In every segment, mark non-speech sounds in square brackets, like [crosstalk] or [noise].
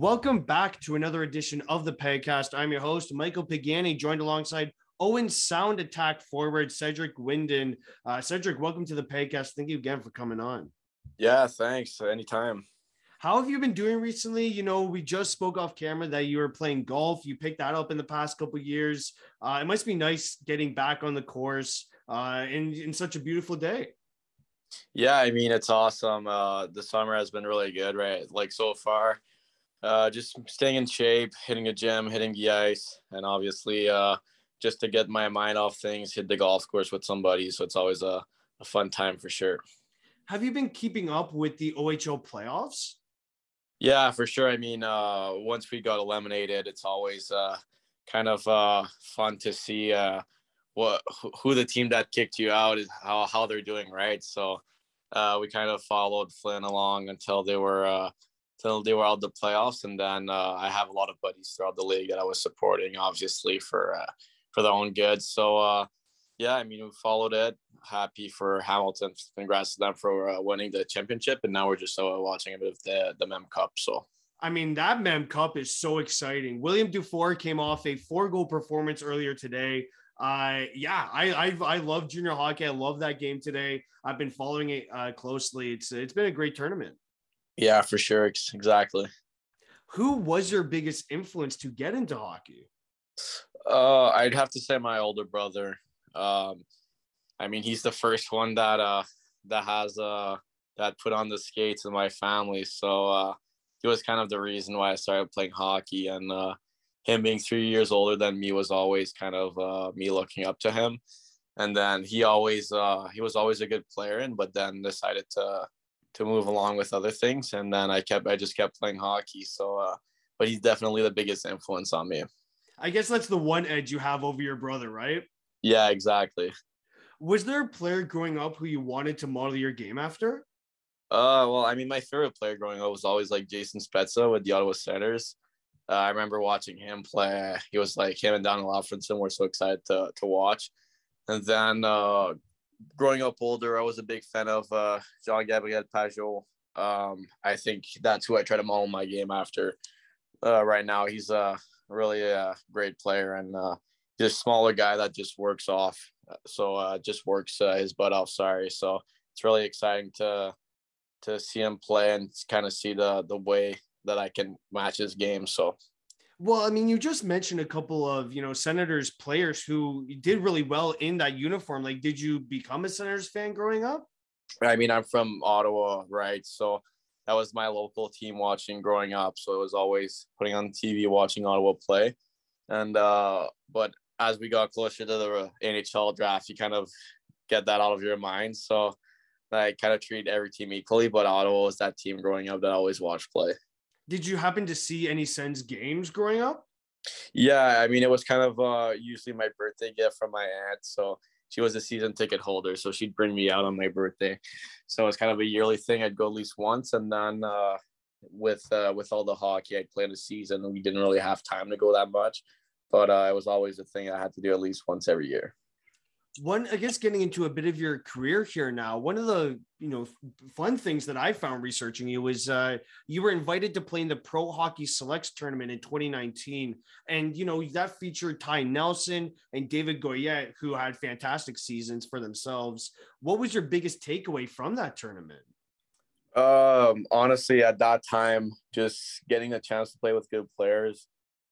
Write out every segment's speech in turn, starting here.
Welcome back to another edition of the podcast. I'm your host, Michael Pagani, joined alongside Owen Sound Attack forward Cedric Guindon. Uh, Cedric, welcome to the podcast. Thank you again for coming on. Yeah, thanks. Anytime. How have you been doing recently? You know, we just spoke off camera that you were playing golf. You picked that up in the past couple years. Uh, it must be nice getting back on the course uh, in in such a beautiful day. Yeah, I mean it's awesome. Uh, the summer has been really good, right? Like so far, uh, just staying in shape, hitting a gym, hitting the ice, and obviously uh, just to get my mind off things, hit the golf course with somebody. So it's always a, a fun time for sure. Have you been keeping up with the OHL playoffs? Yeah, for sure. I mean, uh, once we got eliminated, it's always uh, kind of uh, fun to see uh, what who the team that kicked you out is how how they're doing, right? So uh, we kind of followed Flint along until they were uh, till they were out the playoffs, and then uh, I have a lot of buddies throughout the league that I was supporting, obviously for uh, for their own good. So uh, yeah, I mean we followed it. Happy for Hamilton. Congrats to them for uh, winning the championship, and now we're just uh, watching a bit of the the Mem Cup. So. I mean, that Mem Cup is so exciting. William Dufour came off a four goal performance earlier today. Uh, yeah, I, I I love junior hockey. I love that game today. I've been following it uh, closely. It's it's been a great tournament. Yeah, for sure. Exactly. Who was your biggest influence to get into hockey? Uh, I'd have to say my older brother. Um, I mean, he's the first one that uh that has uh that put on the skates in my family. So uh, he was kind of the reason why I started playing hockey, and uh, him being three years older than me was always kind of uh, me looking up to him. And then he always uh, he was always a good player, and but then decided to to move along with other things. And then I kept, I just kept playing hockey. So, uh, but he's definitely the biggest influence on me. I guess that's the one edge you have over your brother, right? Yeah, exactly. Was there a player growing up who you wanted to model your game after? Uh, well, I mean, my favorite player growing up was always like Jason Spezza with the Ottawa Senators. Uh, I remember watching him play. He was like him and Daniel Alfredsson were so excited to to watch. And then uh, growing up older, I was a big fan of uh, Jean Gabriel Pageau. Um, I think that's who I try to model my game after. Uh, right now, he's a really a great player and uh, a smaller guy that just works off. So uh, just works uh, his butt off. Sorry. So it's really exciting to to see him play and kind of see the the way that I can match his game. So well, I mean, you just mentioned a couple of, you know, Senators players who did really well in that uniform. Like, did you become a Senators fan growing up? I mean, I'm from Ottawa, right? So that was my local team watching growing up. So it was always putting on TV, watching Ottawa play. And, uh, but as we got closer to the NHL draft, you kind of get that out of your mind. So I kind of treat every team equally, but Ottawa was that team growing up that I always watched play. Did you happen to see any Sens games growing up? Yeah, I mean, it was kind of uh, usually my birthday gift from my aunt. So she was a season ticket holder, so she'd bring me out on my birthday. So it was kind of a yearly thing. I'd go at least once, and then uh, with uh, with all the hockey, I'd play in the season. We didn't really have time to go that much, but uh, it was always a thing I had to do at least once every year one i guess getting into a bit of your career here now one of the you know fun things that i found researching you was uh, you were invited to play in the pro hockey selects tournament in 2019 and you know that featured ty nelson and david goyette who had fantastic seasons for themselves. What was your biggest takeaway from that tournament? Um honestly at that time just getting a chance to play with good players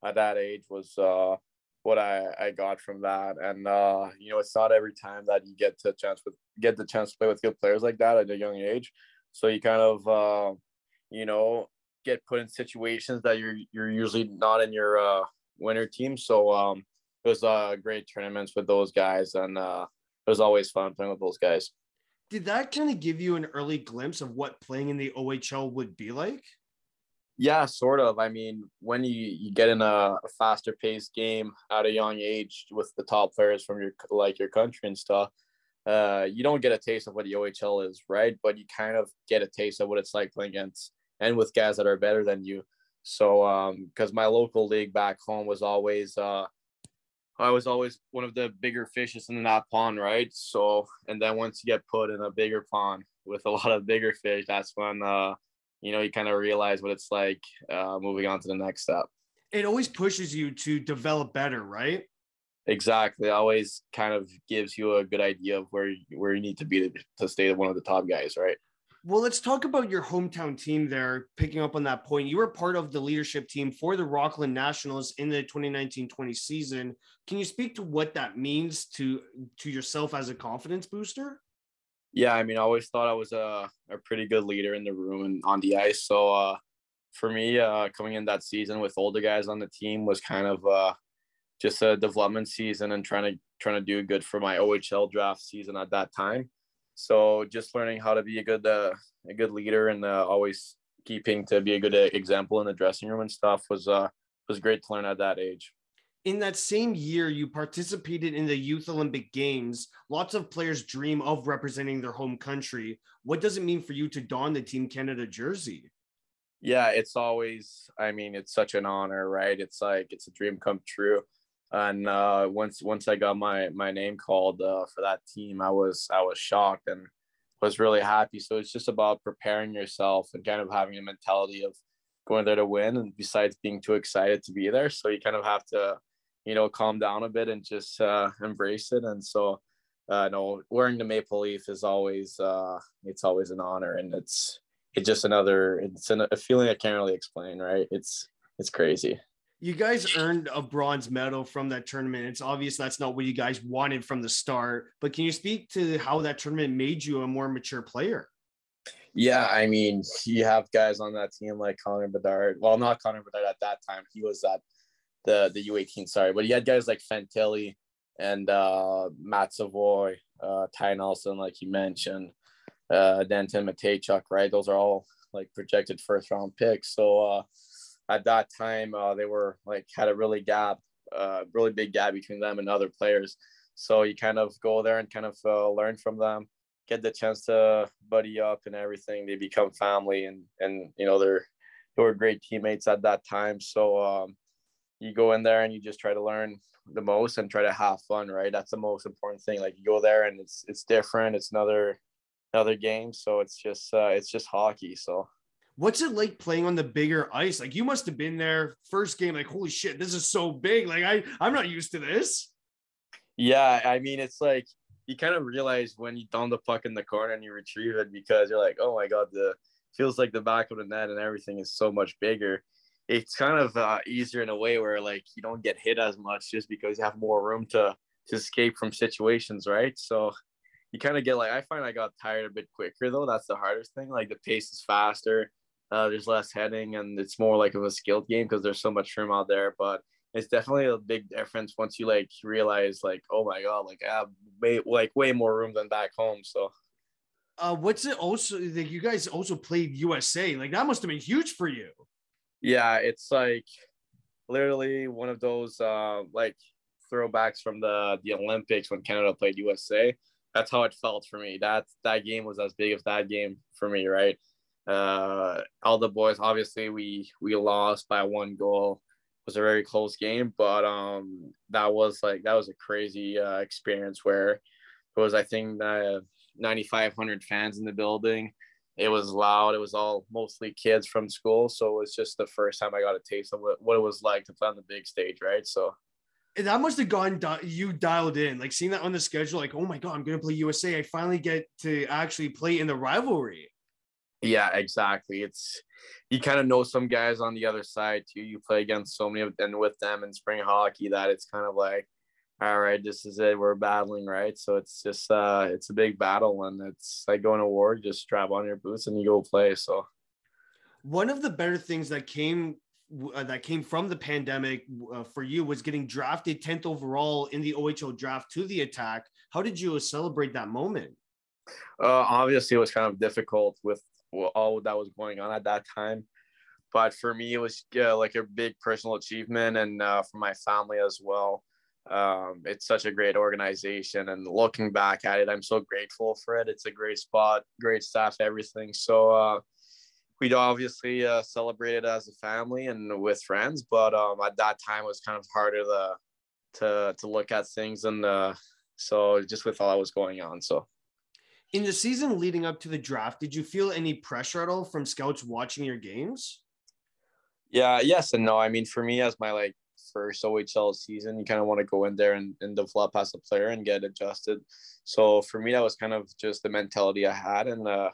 at that age was uh what I, I got from that. And uh, you know, it's not every time that you get to chance with get the chance to play with good players like that at a young age. So you kind of uh, you know get put in situations that you're you're usually not in your uh, winner team. So um, it was uh, great tournaments with those guys, and uh, it was always fun playing with those guys. Did that kind of give you an early glimpse of what playing in the OHL would be like? Yeah, sort of. I mean, when you, you get in a, faster paced game at a young age with the top players from your like your country and stuff, uh, you don't get a taste of what the OHL is, right? But you kind of get a taste of what it's like playing against and with guys that are better than you. So, um, because my local league back home was always, uh, I was always one of the bigger fishes in that pond, right? So, and then once you get put in a bigger pond with a lot of bigger fish, that's when, uh, you know, you kind of realize what it's like uh, moving on to the next step. It always pushes you to develop better, right? Exactly. It always kind of gives you a good idea of where where you need to be to, to stay one of the top guys, right? Well, let's talk about your hometown team there. Picking up on that point, you were part of the leadership team for the Rockland Nationals in the 2019-20 season. Can you speak to what that means to to yourself as a confidence booster? Yeah, I mean, I always thought I was a, a pretty good leader in the room and on the ice. So uh, for me, uh, coming in that season with older guys on the team was kind of uh, just a development season and trying to trying to do good for my OHL draft season at that time. So just learning how to be a good uh, a good leader and uh, always keeping to be a good uh, example in the dressing room and stuff was uh was great to learn at that age. In that same year, you participated in the Youth Olympic Games. Lots of players dream of representing their home country. What does it mean for you to don the Team Canada jersey? Yeah, it's always, I mean, it's such an honor, right? It's like it's a dream come true and uh, once once I got my my name called uh, for that team, I was I was shocked and was really happy. So it's just about preparing yourself and kind of having a mentality of going there to win, and besides being too excited to be there, so you kind of have to, you know, calm down a bit and just uh, embrace it. And so, uh, no, wearing the maple leaf is always uh, it's always an honor, and it's it's just another it's an, a feeling I can't really explain. Right? It's it's crazy you guys earned a bronze medal from that tournament. It's obvious that's not what you guys wanted from the start, but can you speak to how that tournament made you a more mature player? Yeah, I mean, you have guys on that team like Connor Bedard. Well, not Connor Bedard at that time. He was at the the U18, sorry, but you had guys like Fantilli and uh, Matt Savoie, uh, Ty Nelson, like you mentioned, uh, Denton Mateychuk, right? Those are all like projected first round picks. So uh, at that time uh, they were like had a really gap, uh, really big gap between them and other players. So you kind of go there and kind of uh, learn from them, get the chance to buddy up and everything. They become family and and you know they're they were great teammates at that time. So um, you go in there and you just try to learn the most and try to have fun. Right, that's the most important thing. Like you go there and it's it's different. It's another another game. So it's just uh, it's just hockey. So What's it like playing on the bigger ice? Like you must have been there first game, like, holy shit, this is so big. Like I, I'm not used to this. Yeah, I mean, it's like you kind of realize when you throw the puck in the corner and you retrieve it because you're like, oh my god, the feels like the back of the net and everything is so much bigger. It's kind of uh, easier in a way where like you don't get hit as much just because you have more room to to escape from situations, right? So you kind of get like I find I got tired a bit quicker though. That's the hardest thing. Like the pace is faster uh, there's less heading and it's more like of a skilled game because there's so much room out there. But it's definitely a big difference once you like realize like, oh my god, like I have way like way more room than back home. So uh what's it also like you guys also played USA? Like that must have been huge for you. Yeah, it's like literally one of those uh like throwbacks from the the Olympics when Canada played USA. That's how it felt for me. That that game was as big as that game for me, right? Uh, all the boys, obviously, we we lost by one goal. It was a very close game, but um, that was like that was a crazy uh, experience where it was I think uh, 9,500 fans in the building. It was loud. It was all mostly kids from school, so it was just the first time I got a taste of what, what it was like to play on the big stage, right? So that must have gone you dialed in like seeing that on the schedule like oh my god i'm gonna play usa i finally get to actually play in the rivalry yeah, exactly. It's you kind of know some guys on the other side too. You play against so many of them with them in spring hockey that it's kind of like, all right, this is it. We're battling, right? So it's just uh it's a big battle and it's like going to war, just strap on your boots and you go play. So one of the better things that came uh, that came from the pandemic uh, for you was getting drafted 10th overall in the OHL draft to the attack. How did you celebrate that moment? Uh, obviously, it was kind of difficult with all that was going on at that time. But for me, it was uh, like a big personal achievement, and uh, for my family as well. Um, it's such a great organization, and looking back at it, I'm so grateful for it. It's a great spot, great staff, everything. So uh, we'd obviously uh, celebrate it as a family and with friends, but um, at that time it was kind of harder to to to look at things, and uh, so just with all that was going on. So In the season leading up to the draft, did you feel any pressure at all from scouts watching your games? Yeah, yes and no. I mean, for me, as my like first OHL season, you kind of want to go in there and, and develop as a player and get adjusted. So for me, that was kind of just the mentality I had. And uh,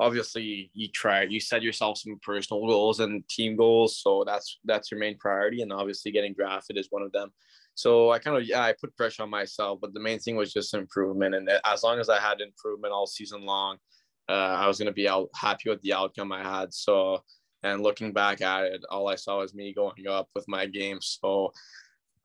obviously, you try, you set yourself some personal goals and team goals. So that's that's your main priority. And obviously, getting drafted is one of them. So I kind of yeah, I put pressure on myself, but the main thing was just improvement. And as long as I had improvement all season long, uh, I was gonna be out happy with the outcome I had. So and looking back at it, all I saw was me going up with my game. So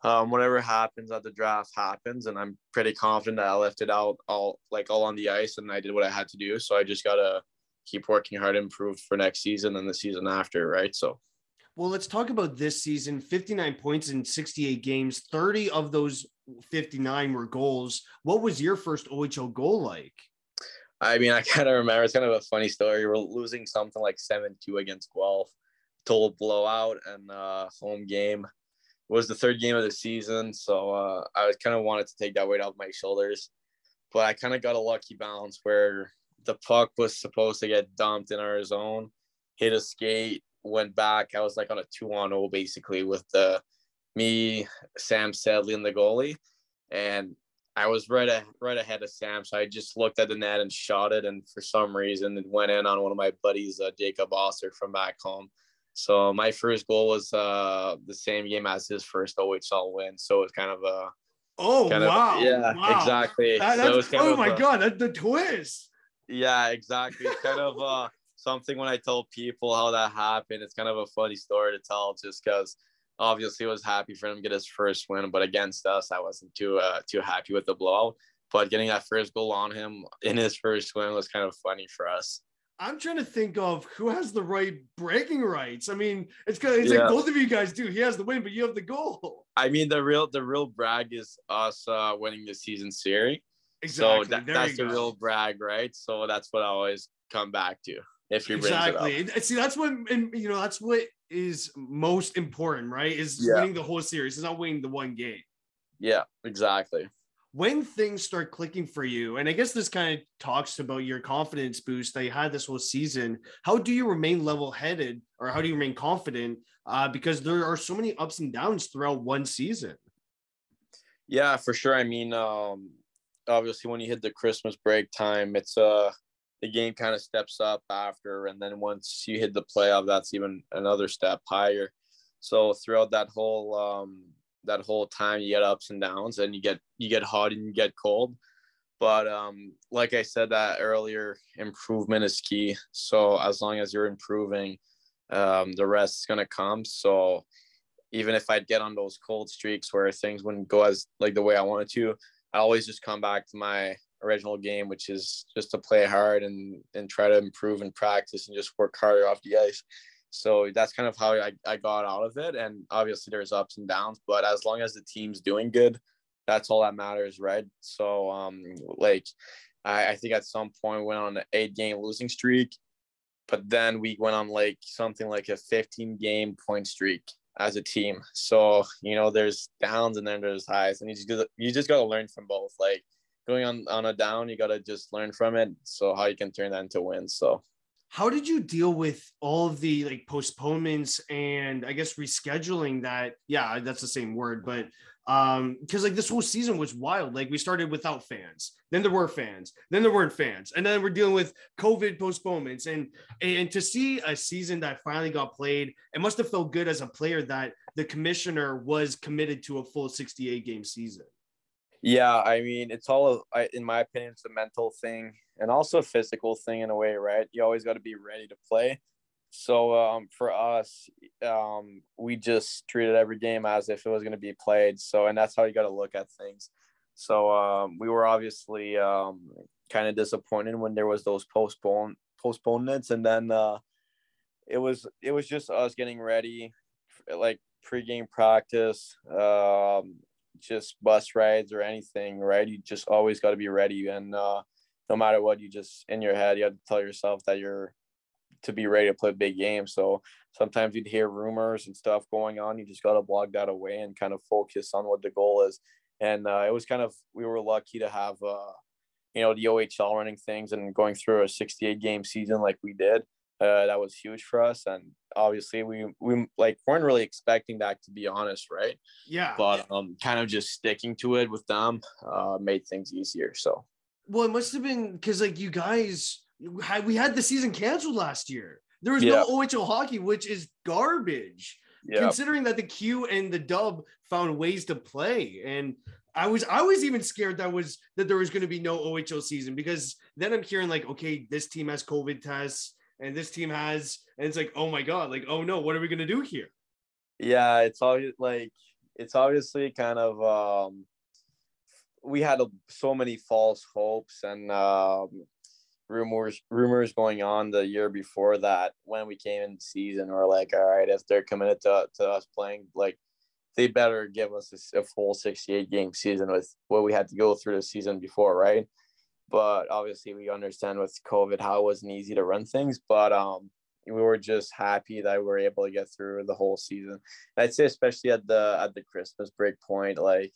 um, whatever happens at the draft happens, and I'm pretty confident that I left it out all like all on the ice, and I did what I had to do. So I just gotta keep working hard improve for next season and the season after, right? So. Well, let's talk about this season 59 points in 68 games. 30 of those 59 were goals. What was your first OHL goal like? I mean, I [laughs] kind of remember it's kind of a funny story. We're losing something like 7 2 against Guelph, total blowout, and uh, home game it was the third game of the season. So uh, I was kind of wanted to take that weight off my shoulders. But I kind of got a lucky bounce where the puck was supposed to get dumped in our zone, hit a skate, went back. I was like on a two on 0 basically with the me, Sam Sedley, and the goalie. And I was right a, right ahead of Sam, so I just looked at the net and shot it, and for some reason it went in on one of my buddies, uh, Jacob Oster from back home. So my first goal was uh, the same game as his first OHL win. So it's kind of a oh wow, of, yeah, wow. exactly. That, so oh my a, god, that, the twist. Yeah, exactly. It's kind of uh, [laughs] something when I tell people how that happened. It's kind of a funny story to tell, just because obviously was happy for him to get his first win, but against us, I wasn't too uh, too happy with the blowout. But getting that first goal on him in his first win was kind of funny for us. I'm trying to think of who has the right bragging rights. I mean, it's kind of, it's yeah. like both of you guys do. He has the win, but you have the goal. I mean, the real the real brag is us uh, winning the season series. Exactly. So that, that's the real brag, right? So that's what I always come back to if you exactly. See, that's what and you know that's what is most important, right? Is yeah. winning the whole series. It's not winning the one game. Yeah, exactly. When things start clicking for you, and I guess this kind of talks about your confidence boost that you had this whole season. How do you remain level-headed, or how do you remain confident? Uh, because there are so many ups and downs throughout one season. Yeah, for sure. I mean, um, obviously, when you hit the Christmas break time, it's uh the game kind of steps up after, and then once you hit the playoff, that's even another step higher. So throughout that whole um, that whole time, you get ups and downs, and you get you get hot and you get cold. But um, like I said that earlier, improvement is key. So as long as you're improving, um, the rest is gonna come. So even if I'd get on those cold streaks where things wouldn't go as like the way I wanted to, I always just come back to my original game, which is just to play hard and and try to improve and practice and just work harder off the ice. So that's kind of how I, I got out of it. And obviously there's ups and downs, but as long as the team's doing good, that's all that matters, right? So um like I, I think at some point went on an eight game losing streak, but then we went on like something like a 15 game point streak as a team. So, you know, there's downs and then there's highs and you just you just gotta learn from both. Like going on on a down, you gotta just learn from it. So how you can turn that into wins. So how did you deal with all of the like postponements and I guess rescheduling that? Yeah, that's the same word, but um because like this whole season was wild like we started without fans then there were fans then there weren't fans and then we're dealing with covid postponements and and to see a season that finally got played it must have felt good as a player that the commissioner was committed to a full 68 game season yeah, I mean, it's all, in my opinion, it's a mental thing and also a physical thing in a way, right? You always got to be ready to play. So um, for us, um, we just treated every game as if it was going to be played. So, and that's how you got to look at things. So um, we were obviously um, kind of disappointed when there was those postpone postponements, and then uh, it was it was just us getting ready, like pregame practice, um, just bus rides or anything, right? You just always got to be ready. And uh, no matter what, you just in your head, you have to tell yourself that you're to be ready to play big games. So sometimes you'd hear rumors and stuff going on. You just got to block that away and kind of focus on what the goal is. And uh, it was kind of, we were lucky to have uh, you know the OHL running things and going through a 68 game season like we did. Uh, that was huge for us, and obviously we we like weren't really expecting that to be honest, right? Yeah. But um, kind of just sticking to it with them uh, made things easier. So. Well, it must have been because like you guys had we had the season canceled last year. There was Yeah. no OHL hockey, which is garbage. Yeah. considering that the Q and the Dub found ways to play. And I was I was even scared that was that there was going to be no OHL season because then I'm hearing like, okay, this team has COVID tests and this team has, and it's like, oh my god, like, oh no, what are we to do here? yeah it's all like it's obviously kind of um we had a, so many false hopes and um rumors rumors going on the year before that when we came in season we're like all right if they're committed to, to us playing like they better give us a full 68 game season with what we had to go through the season before right but obviously we understand with covid how it wasn't easy to run things but um we were just happy that we were able to get through the whole season. And I'd say especially at the at the Christmas break point, like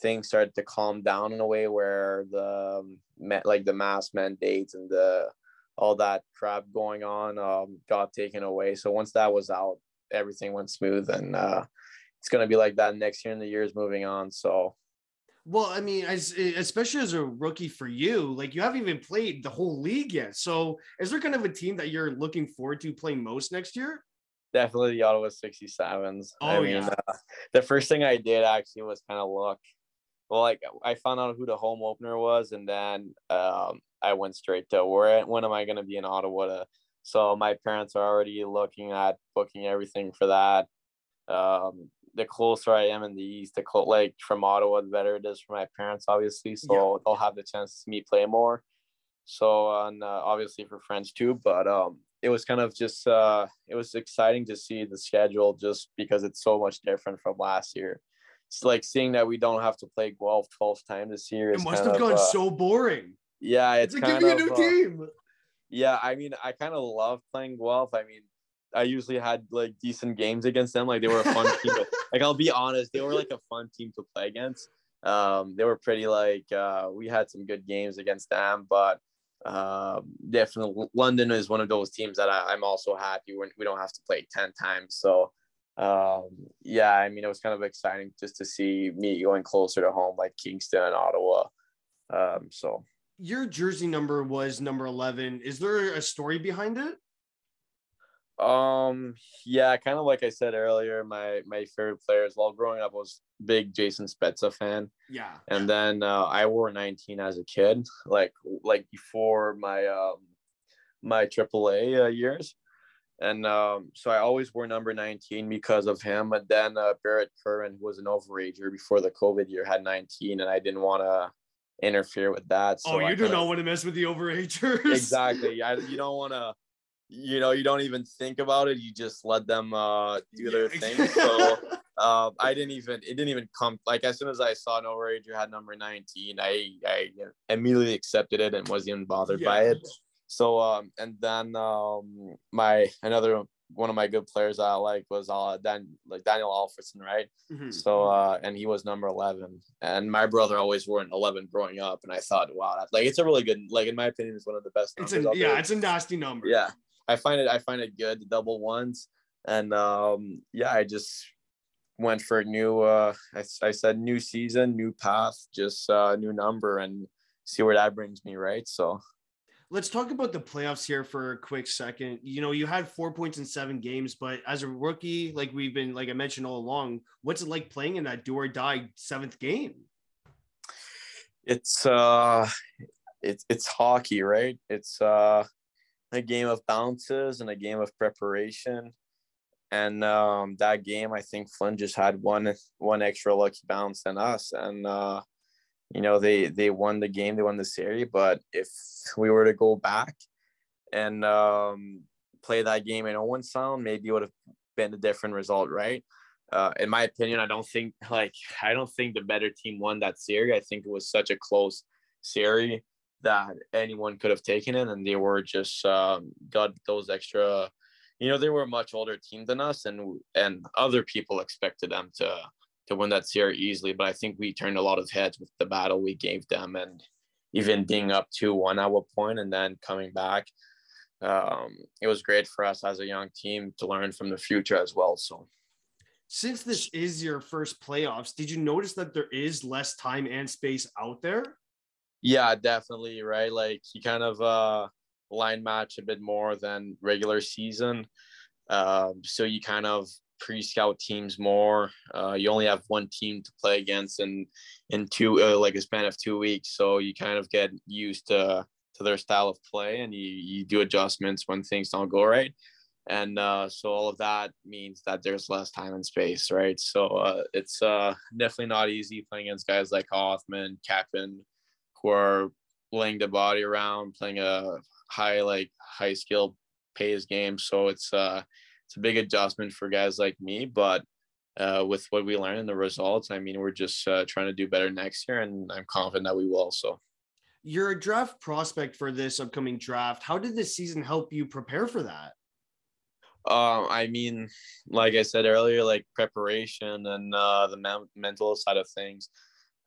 things started to calm down in a way where the um, like the mask mandates and the all that crap going on um, got taken away. So once that was out, everything went smooth, and uh, it's gonna be like that next year and the years moving on. So Well, I mean, as especially as a rookie for you, like you haven't even played the whole league yet. So, is there kind of a team that you're looking forward to playing most next year? definitely the Ottawa 67s. I Oh, mean, yeah. uh, the first thing I did actually was kind of look. Well, like I found out who the home opener was, and then um, I went straight to where when am I going to be in Ottawa? To, so my parents are already looking at booking everything for that. Um, the closer I am in the east, the clo- like from Ottawa, the better it is for my parents, obviously. So they'll have the chance to see me play more. So and uh, obviously for friends too, but um, it was kind of just uh, it was exciting to see the schedule just because it's so much different from last year. It's like seeing that we don't have to play Guelph 12 times this year. It must have of, gone uh, so boring. yeah, It's it's like kind give me a new uh, team. yeah, I mean, I kind of love playing Guelph. I mean, I usually had like decent games against them. Like they were a fun team. to- [laughs] Like I'll be honest, they were like a fun team to play against. Um, they were pretty like uh, we had some good games against them, but um, definitely London is one of those teams that I, I'm also happy when we don't have to play ten times. So um, yeah, I mean, it was kind of exciting just to see me going closer to home, like Kingston and Ottawa. Um, so Your jersey number was number 11. Is there a story behind it? Um, yeah, kind of like I said earlier, my my favorite players while growing up was big Jason Spezza fan, Yeah. and then uh, I wore 19 as a kid, like like before my um my AAA uh, years, and um, so I always wore number 19 because of him. And then uh, Barrett Curran, who was an overager before the COVID year, had 19, and I didn't want to interfere with that. So oh, you I do kinda- not want to mess with the overagers. [laughs] exactly. I, you don't want to, you know, you don't even think about it. You just let them uh, do their Yeah. thing. So [laughs] uh, I didn't even, it didn't even come. Like as soon as I saw an overager had number 19, I, I immediately accepted it and wasn't even bothered by it. So um, and then um, my another one of my good players I like was uh Dan like Daniel Alfredsson, right? Mhm. So uh, and he was number eleven, and my brother always wore an eleven growing up, and I thought, wow, that, like it's a really good, like in my opinion, it's one of the best. it's yeah, there. it's a nasty number. yeah. I find it, I find it good, the double ones, and um, yeah, I just went for a new. Uh, I, I said new season, new path, just uh, new number, and see where that brings me, right? So Let's talk about the playoffs here for a quick second. You know, you had four points in seven games, but as a rookie, like we've been, like I mentioned all along, what's it like playing in that do or die seventh game? it's uh it's it's hockey right it's uh a game of bounces and a game of preparation. And um that game i think flint just had one one extra lucky bounce than us. And uh you know they they won the game they won the series. But if we were to go back and um play that game in owen sound maybe it would have been a different result right? Uh, in my opinion, I don't think like I don't think the better team won that series. I think it was such a close series that anyone could have taken it, and they were just um, got those extra. You know, they were a much older team than us, and and other people expected them to to win that series easily. But I think we turned a lot of heads with the battle we gave them, and even being up two one at point and then coming back. Um, it was great for us as a young team to learn from the future as well. So since this is your first playoffs, did you notice that there is less time and space out there? Yeah, definitely. Right. Like you kind of uh, line match a bit more than regular season. Um, so you kind of pre-scout teams more. Uh, you only have one team to play against in in two uh, like a span of two weeks, so you kind of get used to to their style of play, and you you do adjustments when things don't go right and uh, so all of that means that there's less time and space, right? So uh, it's uh, definitely not easy playing against guys like Hoffman, Captain, who are laying the body around, playing a high like high skill pace game. So it's uh, it's a big adjustment for guys like me, but uh, with what we learned in the results, I mean, we're just uh, trying to do better next year, and I'm confident that we will. So. You're a draft prospect for this upcoming draft. How did this season help you prepare for that? Um, I mean, like I said earlier, like preparation and uh, the men- mental side of things,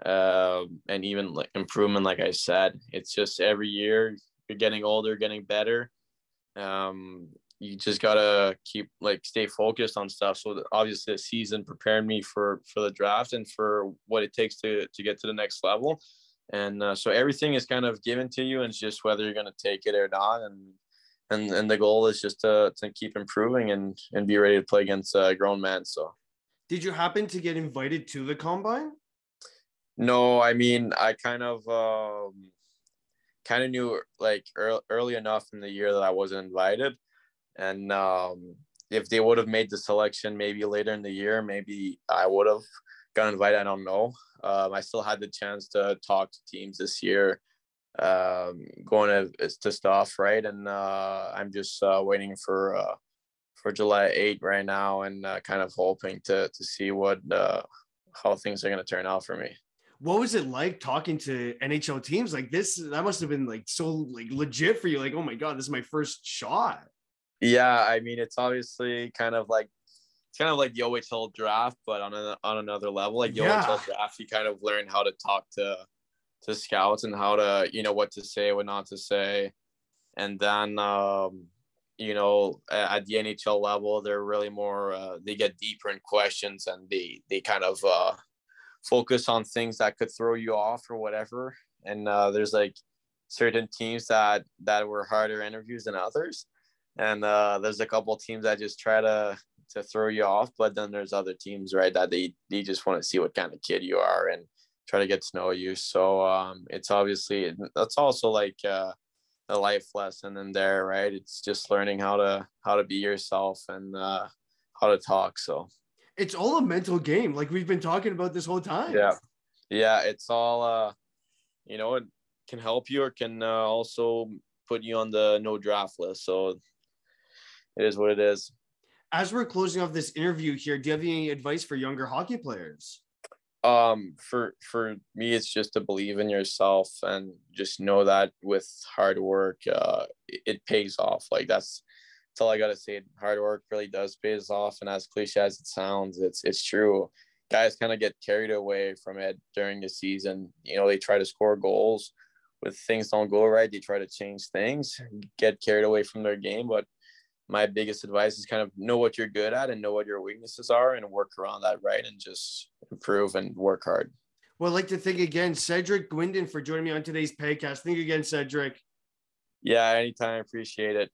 uh, and even like improvement. Like I said, it's just every year you're getting older, getting better. Um, you just gotta keep like stay focused on stuff. So obviously, the season prepared me for for the draft and for what it takes to to get to the next level. And uh, so everything is kind of given to you, and it's just whether you're gonna take it or not. And and and the goal is just to, to keep improving and and be ready to play against a grown men so did you happen to get invited to the combine no i mean i kind of um kind of knew like early, early enough in the year that i wasn't invited and um if they would have made the selection maybe later in the year maybe i would have got invited i don't know um, i still had the chance to talk to teams this year um, going to, to stuff, right? And uh, I'm just uh, waiting for uh, for July 8 right now, and uh, kind of hoping to to see what uh, how things are going to turn out for me. What was it like talking to NHL teams like this? That must have been like so like legit for you. Like, oh my god, this is my first shot. Yeah, I mean, it's obviously kind of like it's kind of like the OHL draft, but on a, on another level. Like the yeah. OHL draft, you kind of learn how to talk to to scouts and how to you know what to say what not to say and then um, you know at the nhl level they're really more uh, they get deeper in questions and they they kind of uh, focus on things that could throw you off or whatever and uh, there's like certain teams that that were harder interviews than others and uh, there's a couple teams that just try to to throw you off but then there's other teams right that they they just want to see what kind of kid you are and try to get to know you. So um, it's obviously that's also like uh, a life lesson in there, right? It's just learning how to how to be yourself and uh, how to talk. So it's all a mental game, like we've been talking about this whole time. Yeah, yeah. It's all uh, you know, it can help you or can uh, also put you on the no draft list. So it is what it is. As we're closing off this interview here, do you have any advice for younger hockey players? um for for me it's just to believe in yourself and just know that with hard work uh it, pays off like that's that's all i gotta say hard work really does pays off and as cliche as it sounds it's it's true guys kind of get carried away from it during the season you know they try to score goals with things don't go right they try to change things get carried away from their game but my biggest advice is kind of know what you're good at and know what your weaknesses are and work around that right and just improve and work hard. Well, I'd like to thank again Cedric Guindon for joining me on today's podcast. Thank you again, Cedric. Yeah, anytime. Appreciate it.